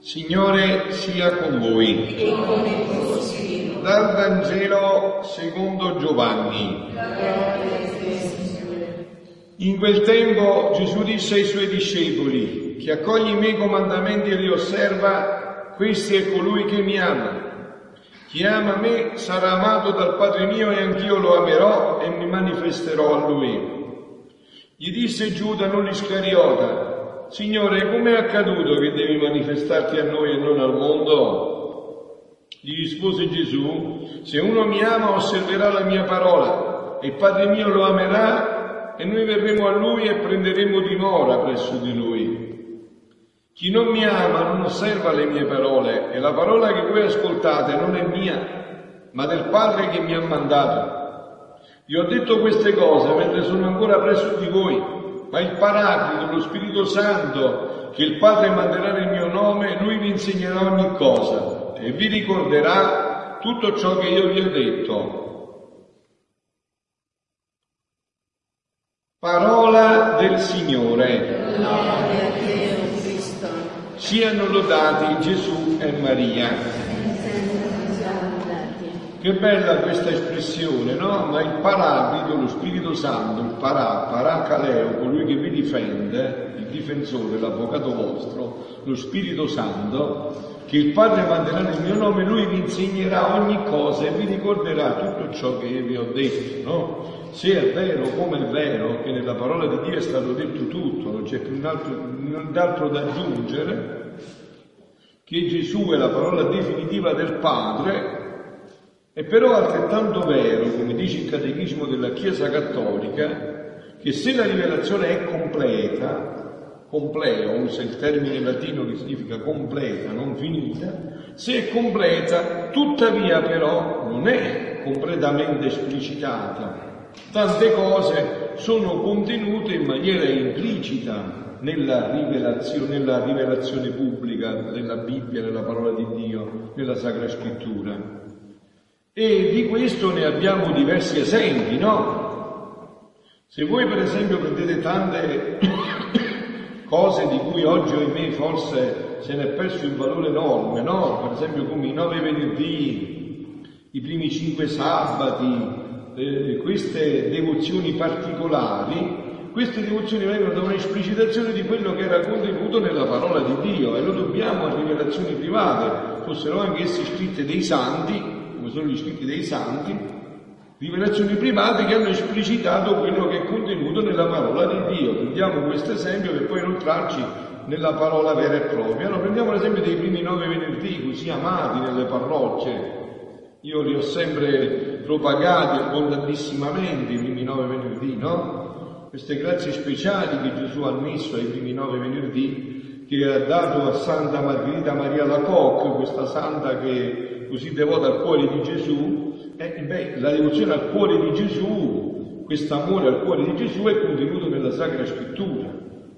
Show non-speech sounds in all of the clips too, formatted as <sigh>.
Signore sia con voi. Dal Vangelo secondo Giovanni. In quel tempo Gesù disse ai suoi discepoli, chi accoglie i miei comandamenti e li osserva, questo è colui che mi ama. Chi ama me sarà amato dal Padre mio e anch'io lo amerò e mi manifesterò a lui. Gli disse Giuda, non l'Iscariota, Signore, com'è accaduto che devi manifestarti a noi e non al mondo? Gli rispose Gesù, se uno mi ama osserverà la mia parola e Padre mio lo amerà e noi verremo a lui e prenderemo dimora presso di lui. Chi non mi ama non osserva le mie parole e la parola che voi ascoltate non è mia, ma del Padre che mi ha mandato. Vi ho detto queste cose mentre sono ancora presso di voi ma il Paraclito, lo Spirito Santo, che il Padre manderà nel mio nome, lui vi insegnerà ogni cosa e vi ricorderà tutto ciò che io vi ho detto. Parola del Signore. Siano lodati Gesù e Maria. Che bella questa espressione, no? Ma il paraclito, lo Spirito Santo, il parà, paracaleo, colui che vi difende, il difensore, l'avvocato vostro, lo Spirito Santo, che il Padre manderà nel mio nome, lui vi insegnerà ogni cosa e vi ricorderà tutto ciò che vi ho detto, no? Se è vero come è vero che nella parola di Dio è stato detto tutto, non c'è più nient'altro da aggiungere, che Gesù è la parola definitiva del Padre, è però altrettanto vero, come dice il Catechismo della Chiesa Cattolica, che se la rivelazione è completa, compleo, usa il termine latino che significa completa, non finita, se è completa, tuttavia però non è completamente esplicitata. Tante cose sono contenute in maniera implicita nella rivelazione, nella rivelazione pubblica della Bibbia, nella parola di Dio, nella Sacra Scrittura. E di questo ne abbiamo diversi esempi, no? Se voi per esempio prendete tante <coughs> cose di cui oggi, ahimè, forse se ne è perso il valore enorme, no? Per esempio come i nove venerdì, i primi cinque sabati, queste devozioni particolari, queste devozioni vengono da un'esplicitazione di quello che era contenuto nella parola di Dio e lo dobbiamo a rivelazioni private, fossero anche esse scritte dei santi, come sono gli scritti dei santi, rivelazioni private che hanno esplicitato quello che è contenuto nella parola di Dio. Prendiamo questo esempio per poi inoltrarci nella parola vera e propria. Allora prendiamo l'esempio dei primi nove venerdì, così amati nelle parrocce. Io li ho sempre propagati abbondantissimamente i primi nove venerdì, no? Queste grazie speciali che Gesù ha messo ai primi nove venerdì, che ha dato a Santa Margherita Maria Lacoque, questa santa che così devota al cuore di Gesù, eh, beh, la devozione al cuore di Gesù, questo amore al cuore di Gesù è contenuto nella Sacra Scrittura,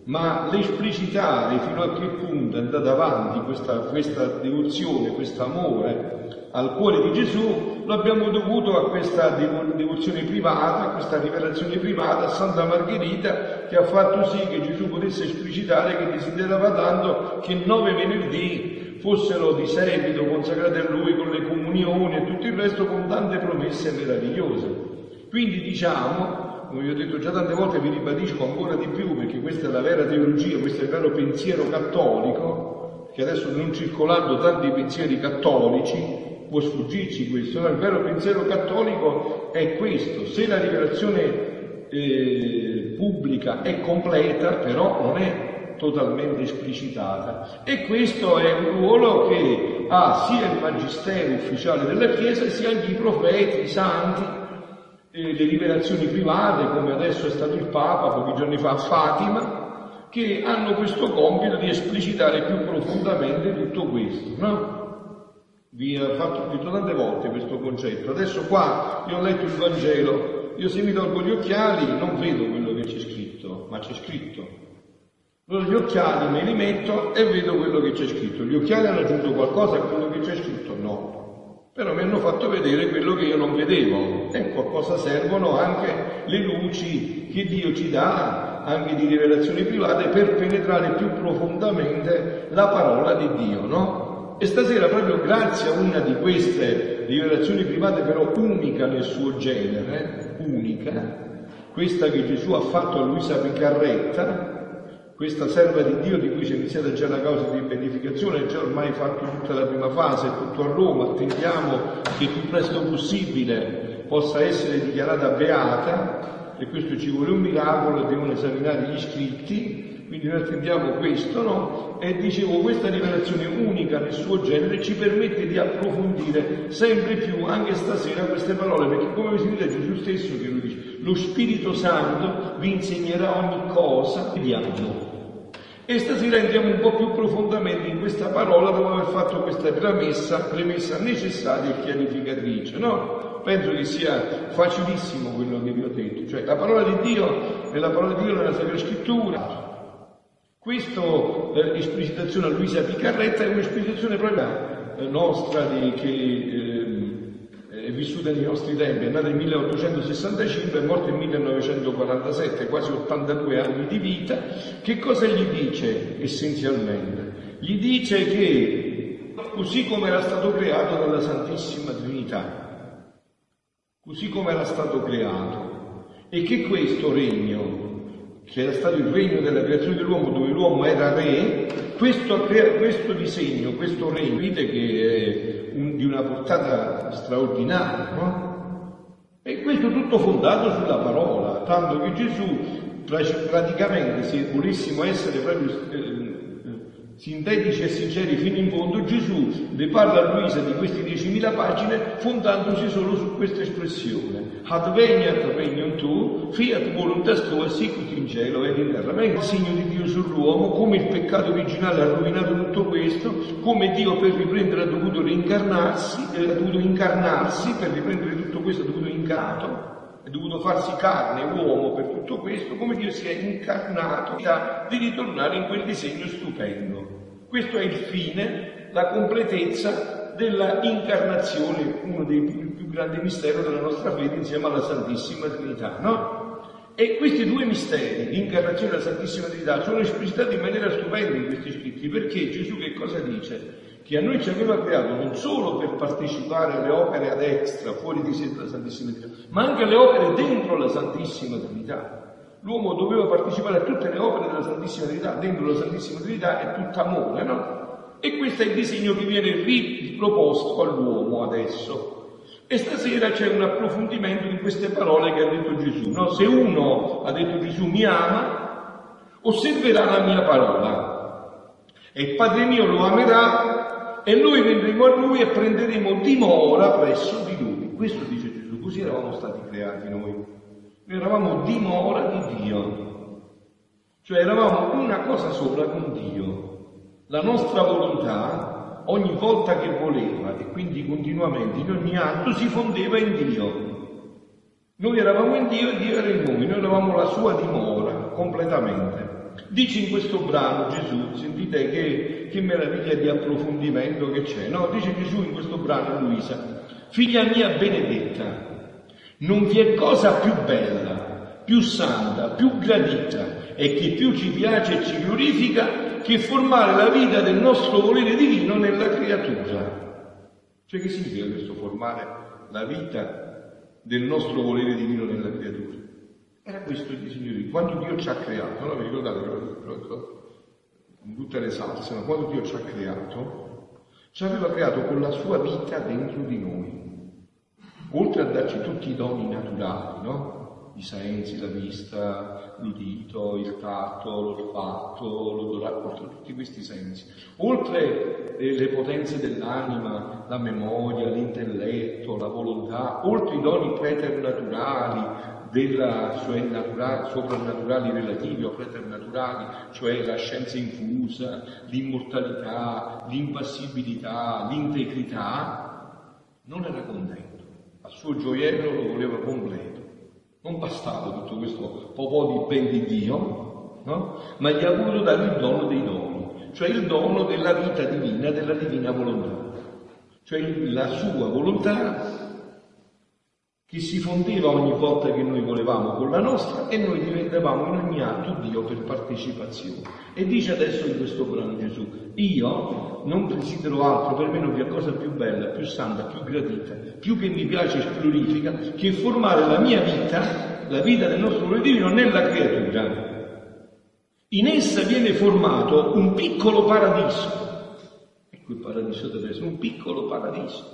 ma l'esplicitare fino a che punto è andata avanti questa, questa devozione, questo amore al cuore di Gesù, lo abbiamo dovuto a questa devozione privata, a questa rivelazione privata a Santa Margherita che ha fatto sì che Gesù potesse esplicitare che desiderava tanto che nove venerdì fossero di seguito consacrate a Lui con le comunioni e tutto il resto con tante promesse meravigliose. Quindi diciamo, come vi ho detto già tante volte, vi ribadisco ancora di più perché questa è la vera teologia, questo è il vero pensiero cattolico, che adesso non circolando tanti pensieri cattolici, può sfuggirci questo, no? il vero pensiero cattolico è questo, se la rivelazione eh, pubblica è completa, però non è totalmente esplicitata. E questo è un ruolo che ha sia il magistero ufficiale della Chiesa sia anche i profeti, i santi, eh, le rivelazioni private, come adesso è stato il Papa pochi giorni fa a Fatima, che hanno questo compito di esplicitare più profondamente tutto questo. No? Vi ho fatto detto tante volte questo concetto. Adesso qua io ho letto il Vangelo, io se mi tolgo gli occhiali non vedo quello che c'è scritto, ma c'è scritto Allora gli occhiali me li metto e vedo quello che c'è scritto. Gli occhiali hanno aggiunto qualcosa a quello che c'è scritto? No. Però mi hanno fatto vedere quello che io non vedevo. Ecco a cosa servono anche le luci che Dio ci dà, anche di rivelazioni private, per penetrare più profondamente la parola di Dio, no? E stasera, proprio grazie a una di queste rivelazioni private, però unica nel suo genere, unica, questa che Gesù ha fatto a Luisa Picarretta, questa serva di Dio di cui si è iniziata già la causa di beatificazione, già ormai fatto tutta la prima fase, tutto a Roma, attendiamo che il più presto possibile possa essere dichiarata beata e questo ci vuole un miracolo, devono esaminare gli scritti quindi noi attendiamo questo, no? E dicevo, questa rivelazione unica nel suo genere ci permette di approfondire sempre più anche stasera queste parole, perché come sentite Gesù stesso che lo dice, lo Spirito Santo vi insegnerà ogni cosa, vediamo. E stasera entriamo un po' più profondamente in questa parola dopo aver fatto questa premessa, premessa necessaria e chiarificatrice, no? Penso che sia facilissimo quello che vi ho detto, cioè la parola di Dio è la parola di Dio nella Sacra Scrittura, questa eh, esplicitazione a Luisa Picarretta è un'esplicitazione proprio eh, nostra di, che eh, è vissuta nei nostri tempi, è nata nel 1865 e morta nel 1947, quasi 82 anni di vita. Che cosa gli dice essenzialmente? Gli dice che così come era stato creato dalla Santissima Trinità, così come era stato creato, e che questo regno che era stato il regno della creazione dell'uomo dove l'uomo era re, questo, questo disegno, questo regno, vedete che è un, di una portata straordinaria, no? E questo tutto fondato sulla parola, tanto che Gesù praticamente, se volessimo essere proprio eh, sintetici e sinceri fino in fondo, Gesù le parla a Luisa di queste 10.000 pagine fondandosi solo su questa espressione. Adveniat regnum tu, fiat voluntas tua, sicut in cielo ed in terra. Ma è il segno di Dio sull'uomo, come il peccato originale ha rovinato tutto questo, come Dio per riprendere ha dovuto reincarnarsi, eh, ha dovuto incarnarsi, per riprendere tutto questo ha dovuto incarnato, è dovuto farsi carne, uomo per tutto questo, come Dio si è incarnato di ritornare in quel disegno stupendo. Questo è il fine, la completezza della incarnazione, uno dei più, più grandi misteri della nostra fede insieme alla Santissima Trinità, no? E questi due misteri, l'incarnazione della Santissima Trinità, sono esplicitati in maniera stupenda in questi scritti, perché Gesù che cosa dice? che a noi ci aveva creato non solo per partecipare alle opere ad extra, fuori di sé della Santissima Trinità, ma anche alle opere dentro la Santissima Trinità. L'uomo doveva partecipare a tutte le opere della Santissima Trinità, dentro la Santissima Trinità è tutto amore, no? E questo è il disegno che viene riproposto all'uomo adesso. E stasera c'è un approfondimento di queste parole che ha detto Gesù. No? Se uno ha detto Gesù mi ama, osserverà la mia parola. E il Padre mio lo amerà e noi vendremo a lui e prenderemo dimora presso di lui. Questo dice Gesù, così eravamo stati creati noi. Eravamo dimora di Dio, cioè eravamo una cosa sola con Dio. La nostra volontà, ogni volta che voleva e quindi continuamente, in ogni atto, si fondeva in Dio. Noi eravamo in Dio e Dio era in noi, noi eravamo la sua dimora completamente. Dice in questo brano Gesù, sentite che, che meraviglia di approfondimento che c'è, no? Dice Gesù in questo brano Luisa, figlia mia benedetta, non vi è cosa più bella, più santa, più gradita e che più ci piace e ci glorifica che formare la vita del nostro volere divino nella creatura. Cioè che significa questo formare la vita del nostro volere divino nella creatura? Era questo il Dio. Quando Dio ci ha creato, no? vi ricordate in tutte le salse, ma quando Dio ci ha creato, ci aveva creato con la sua vita dentro di noi. Oltre a darci tutti i doni naturali, no? I sensi, la vista, l'udito, il tatto, l'olfatto, l'odorato, tutti questi sensi. Oltre le potenze dell'anima, la memoria, l'intelletto, la volontà, oltre i doni preternaturali, della, cioè naturali, soprannaturali relativi o preternaturali, cioè la scienza infusa, l'immortalità, l'impassibilità, l'integrità, non era contento. Al suo gioiello lo voleva completo. Non bastava tutto questo popò di ben di Dio, no? Ma gli ha voluto dare il dono dei doni, cioè il dono della vita divina, della divina volontà, cioè la sua volontà che si fondeva ogni volta che noi volevamo con la nostra e noi diventavamo in ogni atto Dio per partecipazione. E dice adesso in questo brano Gesù, io non desidero altro, per me non vi è cosa più bella, più santa, più gradita, più che mi piace e glorifica, che formare la mia vita, la vita del nostro Dio divino, nella creatura. In essa viene formato un piccolo paradiso. Ecco il paradiso deve essere un piccolo paradiso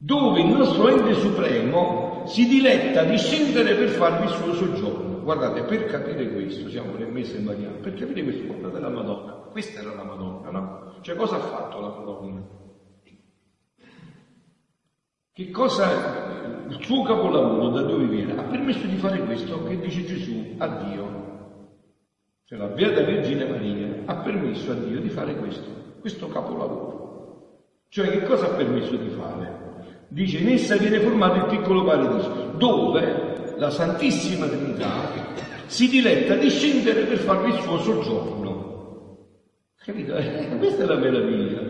dove il nostro ente supremo si diletta di scendere per farvi il suo soggiorno. Guardate, per capire questo, siamo nel mese mariano, per capire questo, guardate la Madonna. Questa era la Madonna, no? Cioè cosa ha fatto la Madonna? Che cosa, il suo capolavoro da dove viene? Ha permesso di fare questo che dice Gesù a Dio. Cioè la Beata Vergine Maria ha permesso a Dio di fare questo, questo capolavoro. Cioè che cosa ha permesso di fare? Dice, in essa viene formato il piccolo paradiso, dove la Santissima Trinità si diletta di scendere per farvi il suo soggiorno. Capito? Eh, questa è la meraviglia.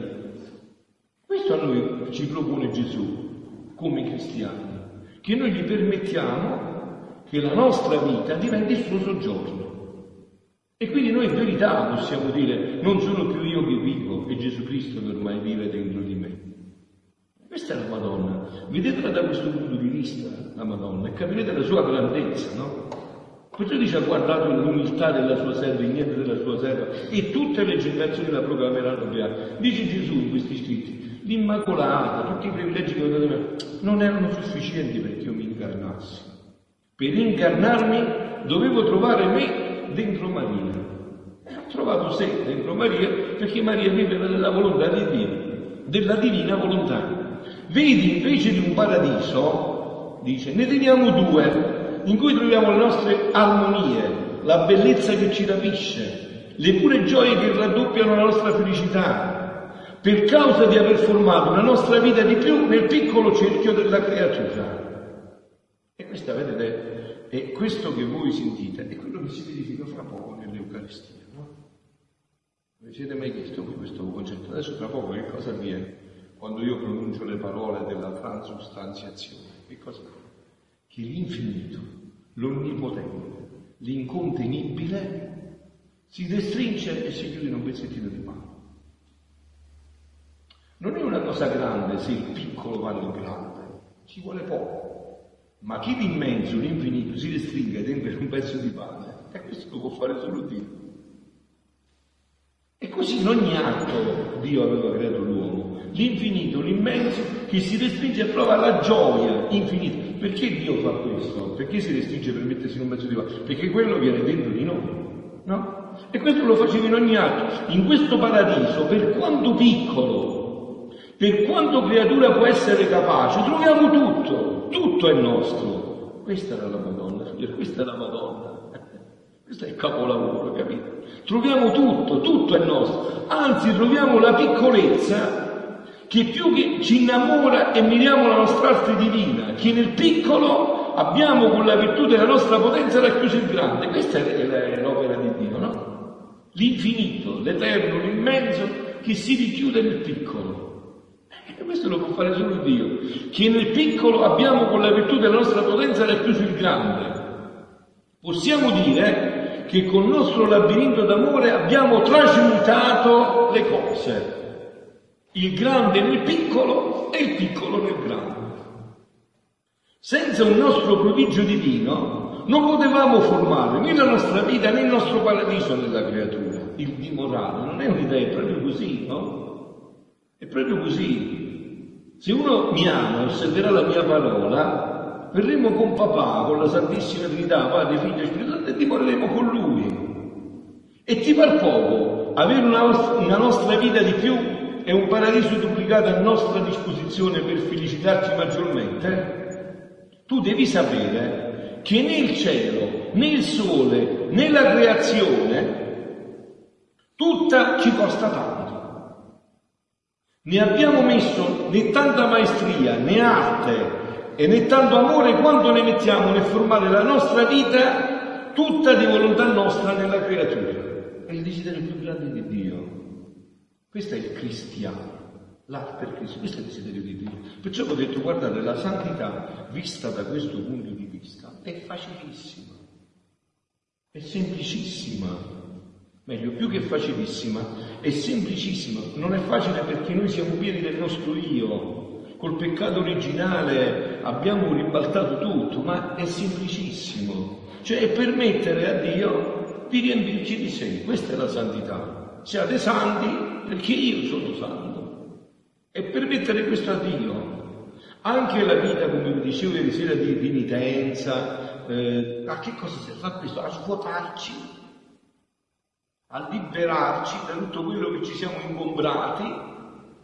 Questo a noi ci propone Gesù come cristiani, che noi gli permettiamo che la nostra vita diventi il suo soggiorno. E quindi noi in verità possiamo dire non sono più io che vivo, è Gesù Cristo che ormai vive dentro di me. Questa è la Madonna. Vedetela da questo punto di vista, la Madonna, e capirete la sua grandezza, no? Perciò dice ha guardato l'umiltà della sua serva, il niente della sua serva, e tutte le generazioni la proclameranno beata. Dice Gesù in questi scritti, l'Immacolata, tutti i privilegi che ho dato a me, non erano sufficienti perché io mi incarnassi. Per incarnarmi dovevo trovare me dentro Maria. E ho trovato sé dentro Maria perché Maria viveva nella volontà di Dio, della divina volontà. Vedi invece di un paradiso, dice, ne teniamo due, in cui troviamo le nostre armonie, la bellezza che ci rapisce, le pure gioie che raddoppiano la nostra felicità, per causa di aver formato la nostra vita di più nel piccolo cerchio della creatura. E questa, vedete, è questo che voi sentite, è quello che si verifica fra poco nell'Eucaristia, no? Vi siete mai chiesto questo concetto? Adesso fra poco che cosa avviene? Quando io pronuncio le parole della transustanziazione, che cosa vuol Che l'infinito, l'onnipotente, l'incontenibile si restringe e si chiude in un pezzettino di pane. Non è una cosa grande se il piccolo vale il grande, ci vuole poco. Ma chi l'immenso, l'infinito, si restringe dentro un pezzo di pane, e questo lo può fare solo Dio. E così in ogni atto Dio aveva creato l'uomo l'infinito, l'immenso, che si restringe e prova la gioia infinita. Perché Dio fa questo? Perché si restringe per mettersi in un mezzo di pace? Perché quello viene dentro di noi, no? E questo lo faceva in ogni atto. In questo paradiso, per quanto piccolo, per quanto creatura può essere capace, troviamo tutto, tutto è nostro. Questa era la Madonna, figlio, questa è la Madonna. <laughs> Questo è il capolavoro, capito? Troviamo tutto, tutto è nostro. Anzi, troviamo la piccolezza che più che ci innamora e miriamo la nostra arte divina, che nel piccolo abbiamo con la virtù della nostra potenza racchiuso il grande. Questa è l'opera di Dio, no? L'infinito, l'eterno, l'immenso che si richiude nel piccolo. E questo lo può fare solo Dio, che nel piccolo abbiamo con la virtù della nostra potenza racchiuso il grande. Possiamo dire che con il nostro labirinto d'amore abbiamo trasmutato le cose il grande nel piccolo e il piccolo nel grande. Senza un nostro prodigio divino non potevamo formare né la nostra vita né il nostro paradiso nella creatura. Il dimorare non è un'idea, è proprio così, no? È proprio così. Se uno mi ama osserverà la mia parola, verremo con papà, con la Santissima Trinità, Padre, Figlio e Spirito Santo e dimoreremo con Lui. E ti par poco avere una, una nostra vita di più è un paradiso duplicato a nostra disposizione per felicitarci maggiormente? Tu devi sapere che né il cielo, né il sole, né la creazione, tutta ci costa tanto. Ne abbiamo messo né tanta maestria, né arte e né tanto amore quanto ne mettiamo nel formare la nostra vita tutta di volontà nostra nella creatura. È il desiderio più grande di Dio. Questo è il cristiano. L'arte del Cristo, questo è il desiderio di Dio. Perciò ho detto, guardate, la santità vista da questo punto di vista è facilissima, è semplicissima, meglio, più che facilissima, è semplicissima. Non è facile perché noi siamo pieni del nostro io, col peccato originale abbiamo ribaltato tutto, ma è semplicissimo. Cioè è permettere a Dio di riempirci di sé, questa è la santità. Siate santi perché io sono santo e permettere questo a Dio. Anche la vita, come vi dicevo ieri sera, di penitenza, eh, a che cosa serve? A questo, a svuotarci, a liberarci da tutto quello che ci siamo ingombrati,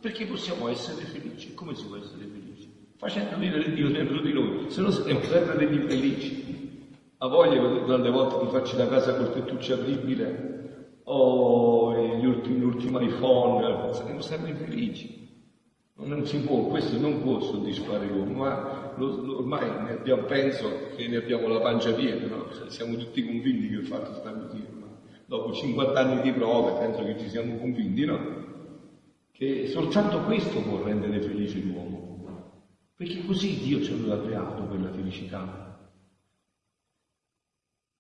perché possiamo essere felici. Come si può essere felici? Facendo vivere Dio dentro di noi, se no saremo sempre degli infelici. A voglia tante volte di farci la casa col tettuccio apribile o l'ultimo iPhone, saremo sempre infelici. Non si può, questo non può soddisfare l'uomo, ma lo, ormai ne abbiamo, penso che ne abbiamo la pancia piena, no? Cioè, siamo tutti convinti che il fatto sta così, ma dopo 50 anni di prove penso che ci siamo convinti, no? Che soltanto questo può rendere felice l'uomo, perché così Dio ce l'ha creato per la felicità.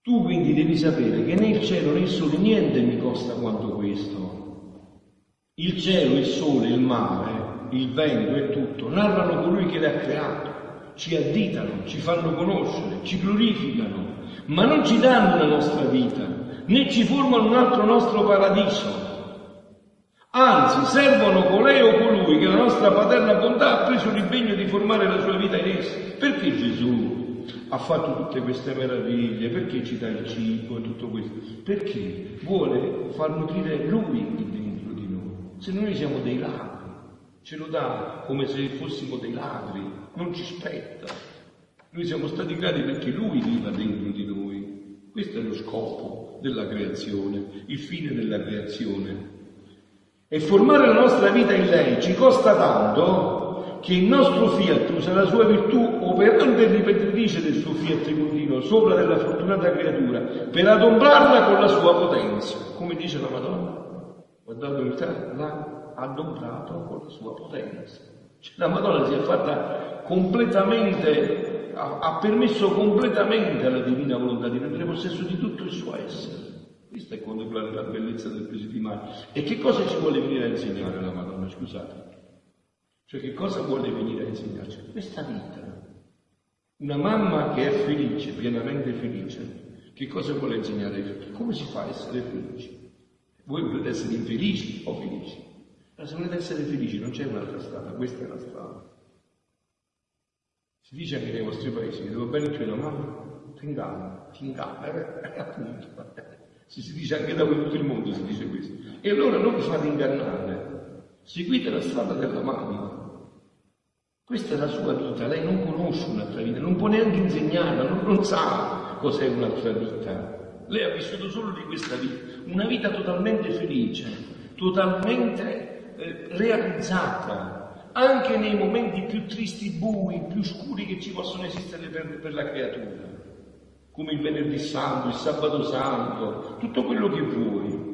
Tu quindi devi sapere che né il cielo né il sole niente mi costa quanto questo. Il cielo, il sole, il mare il vento e tutto, narrano colui che le ha creato, ci additano, ci fanno conoscere, ci glorificano, ma non ci danno la nostra vita, né ci formano un altro nostro paradiso. Anzi, servono colei o colui che la nostra paterna bontà ha preso l'impegno di formare la sua vita in essi. Perché Gesù ha fatto tutte queste meraviglie? Perché ci dà il cibo e tutto questo? Perché vuole far nutrire Lui dentro di noi. Se noi siamo dei lati ce lo dà come se fossimo dei ladri, non ci spetta. Noi siamo stati creati perché Lui viva dentro di noi. Questo è lo scopo della creazione, il fine della creazione. E formare la nostra vita in lei ci costa tanto che il nostro fiat usa la sua virtù operante e ripetitrice del suo fiat continuo sopra della fortunata creatura per adombrarla con la sua potenza, come dice la Madonna. Guardate là, adombrato con la sua potenza. Cioè, la Madonna si è fatta completamente, ha, ha permesso completamente alla divina volontà di prendere possesso di tutto il suo essere. Questa è contemplare la bellezza del presidio E che cosa ci vuole venire a insegnare la Madonna? Scusate. Cioè che cosa vuole venire a insegnarci? Questa vita. Una mamma che è felice, pienamente felice, che cosa vuole insegnare ai figli? Come si fa a essere felici? Voi volete essere infelici o felici? Ma se volete essere felici non c'è un'altra strada, questa è la strada. Si dice anche nei vostri paesi che devo bene il mamma, ti inganna, ti inganna, eh, appunto. Si, si dice anche da tutto il mondo, si dice questo. E allora non vi fate ingannare, seguite la strada della mamma. Questa è la sua vita, lei non conosce un'altra vita, non può neanche insegnarla, non, non sa cos'è un'altra vita. Lei ha vissuto solo di questa vita, una vita totalmente felice, totalmente eh, realizzata anche nei momenti più tristi, bui, più scuri che ci possono esistere per, per la creatura, come il venerdì santo, il sabato santo, tutto quello che vuoi.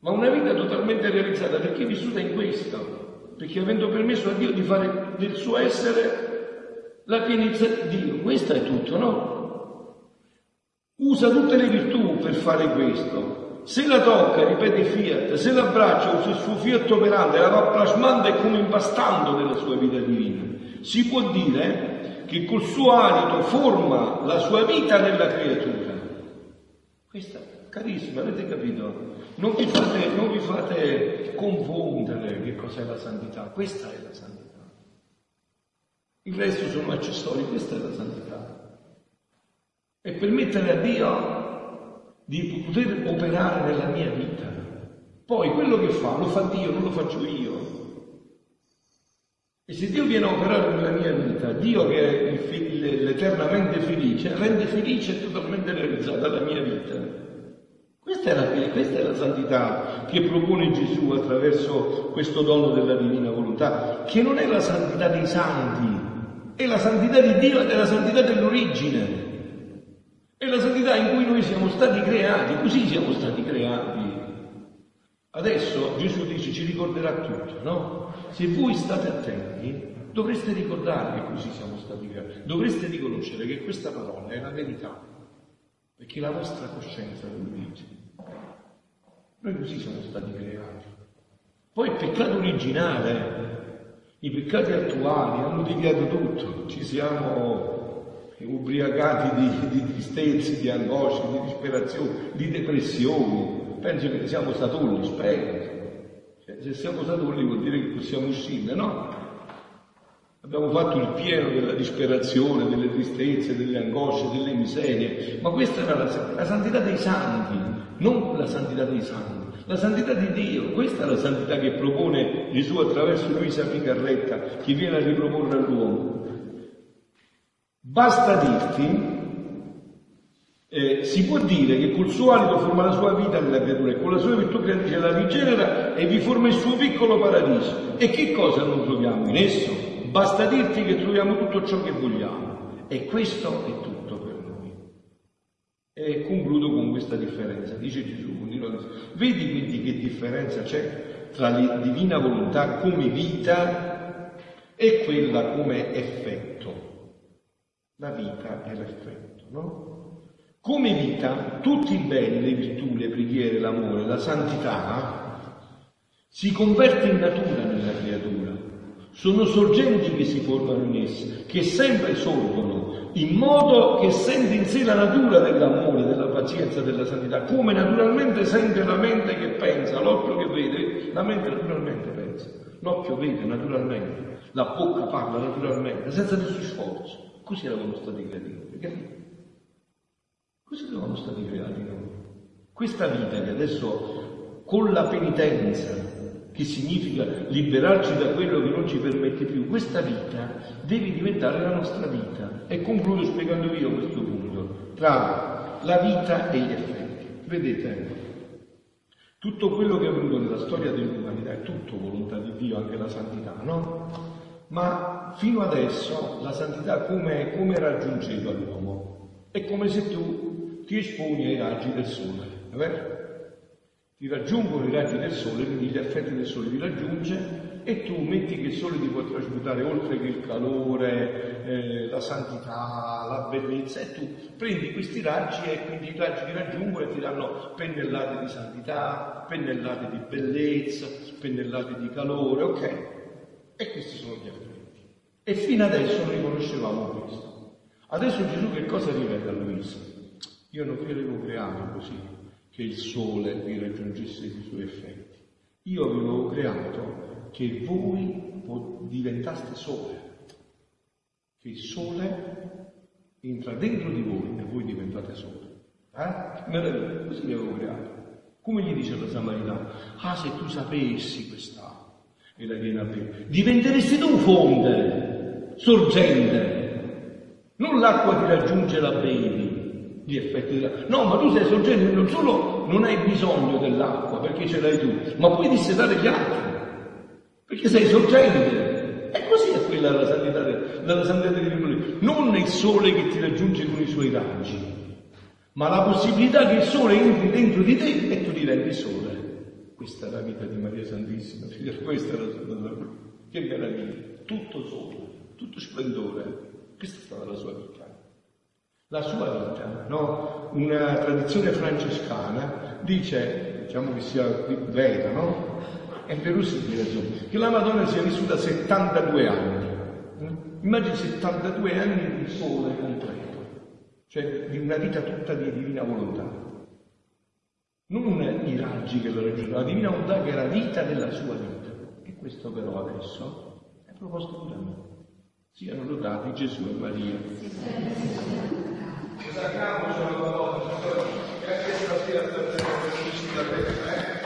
Ma una vita totalmente realizzata perché è vissuta in questo, perché avendo permesso a Dio di fare del suo essere la pienezza di Dio, questo è tutto, no? Usa tutte le virtù per fare questo, se la tocca, ripete Fiat, se l'abbraccia usa il suo Fiat operante, la va plasmando e come impastando nella sua vita divina. Si può dire che col suo alito forma la sua vita nella creatura. Questa, carissima, avete capito? Non vi fate, non vi fate confondere che cos'è la santità, questa è la santità. Il resto sono accessori, questa è la santità. E permettere a Dio di poter operare nella mia vita. Poi quello che fa lo fa Dio, non lo faccio io. E se Dio viene a operare nella mia vita, Dio che è l'eternamente felice, rende felice e totalmente realizzata la mia vita. Questa è, la, questa è la santità che propone Gesù attraverso questo dono della divina volontà, che non è la santità dei santi, è la santità di Dio ed è la santità dell'origine. È la santità in cui noi siamo stati creati, così siamo stati creati. Adesso Gesù dice ci ricorderà tutto, no? Se voi state attenti, dovreste ricordare che così siamo stati creati, dovreste riconoscere che questa parola è la verità, perché la vostra coscienza lo dice. Noi così siamo stati creati. Poi il peccato originale, i peccati attuali hanno deviato tutto, ci siamo ubriacati di, di tristezze, di angosce, di disperazione, di depressioni. Penso che siamo satulli, spero. Cioè, se siamo satulli vuol dire che possiamo uscire, no? Abbiamo fatto il pieno della disperazione, delle tristezze, delle angosce, delle miserie, ma questa era la, la santità dei santi, non la santità dei santi. La santità di Dio, questa è la santità che propone Gesù attraverso Luisa Picarretta, che viene a riproporre all'uomo. Basta dirti, eh, si può dire che col suo alito forma la sua vita nella creatura e con la sua virtù creatrice la rigenera e vi forma il suo piccolo paradiso. E che cosa non troviamo in esso? Basta dirti che troviamo tutto ciò che vogliamo. E questo è tutto per noi. E concludo con questa differenza. Dice Gesù, vedi quindi che differenza c'è tra la divina volontà come vita e quella come effetto la vita è l'effetto, no? Come vita, tutti i beni, le virtù, le preghiere, l'amore, la santità si converte in natura nella creatura. Sono sorgenti che si formano in essa, che sempre sorgono, in modo che sente in sé la natura dell'amore, della pazienza, della santità, come naturalmente sente la mente che pensa, l'occhio che vede, la mente naturalmente pensa, l'occhio vede naturalmente, la bocca parla naturalmente, senza nessun sforzo. Così eravamo stati creati noi, capito? Così eravamo stati creati noi. Questa vita che adesso con la penitenza, che significa liberarci da quello che non ci permette più, questa vita deve diventare la nostra vita. E concludo spiegandovi io questo punto, tra la vita e gli effetti. Vedete, tutto quello che è avvenuto nella storia dell'umanità è tutto volontà di Dio, anche la santità, no? ma fino adesso la santità come, come raggiungeva l'uomo? È come se tu ti esponi ai raggi del sole, è vero? Ti raggiungono i raggi del sole, quindi gli effetti del sole ti raggiunge e tu metti che il sole ti può trasmutare oltre che il calore, eh, la santità, la bellezza e tu prendi questi raggi e quindi i raggi ti raggiungono e ti danno pennellate di santità, pennellate di bellezza, pennellate di calore, ok? E questi sono gli effetti. E fino adesso noi conoscevamo questo. Adesso Gesù che cosa rivela a Luisa? Io non avevo creato così, che il sole vi raggiungesse i suoi effetti. Io avevo creato che voi diventaste sole, che il sole entra dentro di voi e voi diventate sole. Eh? Così vi avevo creato. Come gli dice la Samaritana? Ah, se tu sapessi questa e la viene a bere. Diventeresti tu fonte, sorgente. Non l'acqua ti raggiunge la bevi, gli effetti della... No, ma tu sei sorgente, non solo non hai bisogno dell'acqua perché ce l'hai tu, ma puoi dissetare gli altri, perché sei sorgente. E così è quella la santità, della santità di Dio. Non il sole che ti raggiunge con i suoi raggi, ma la possibilità che il sole entri dentro di te e tu diventi sole. Questa è la vita di Maria Santissima, questa è la sua vita. Che meraviglia, tutto solo, tutto splendore. Questa è stata la sua vita. La sua vita, no? Una tradizione francescana dice, diciamo che sia vera, no? È verosimile, insomma, che la Madonna sia vissuta 72 anni. Immagini 72 anni di sole completo, cioè di una vita tutta di divina volontà non i raggi che lo raggiungono, la divina volontà che era vita della sua vita. E questo però adesso è proposto pure a noi. Siano lodati Gesù e Maria. Sacrammo sulla parola, che anche stasera state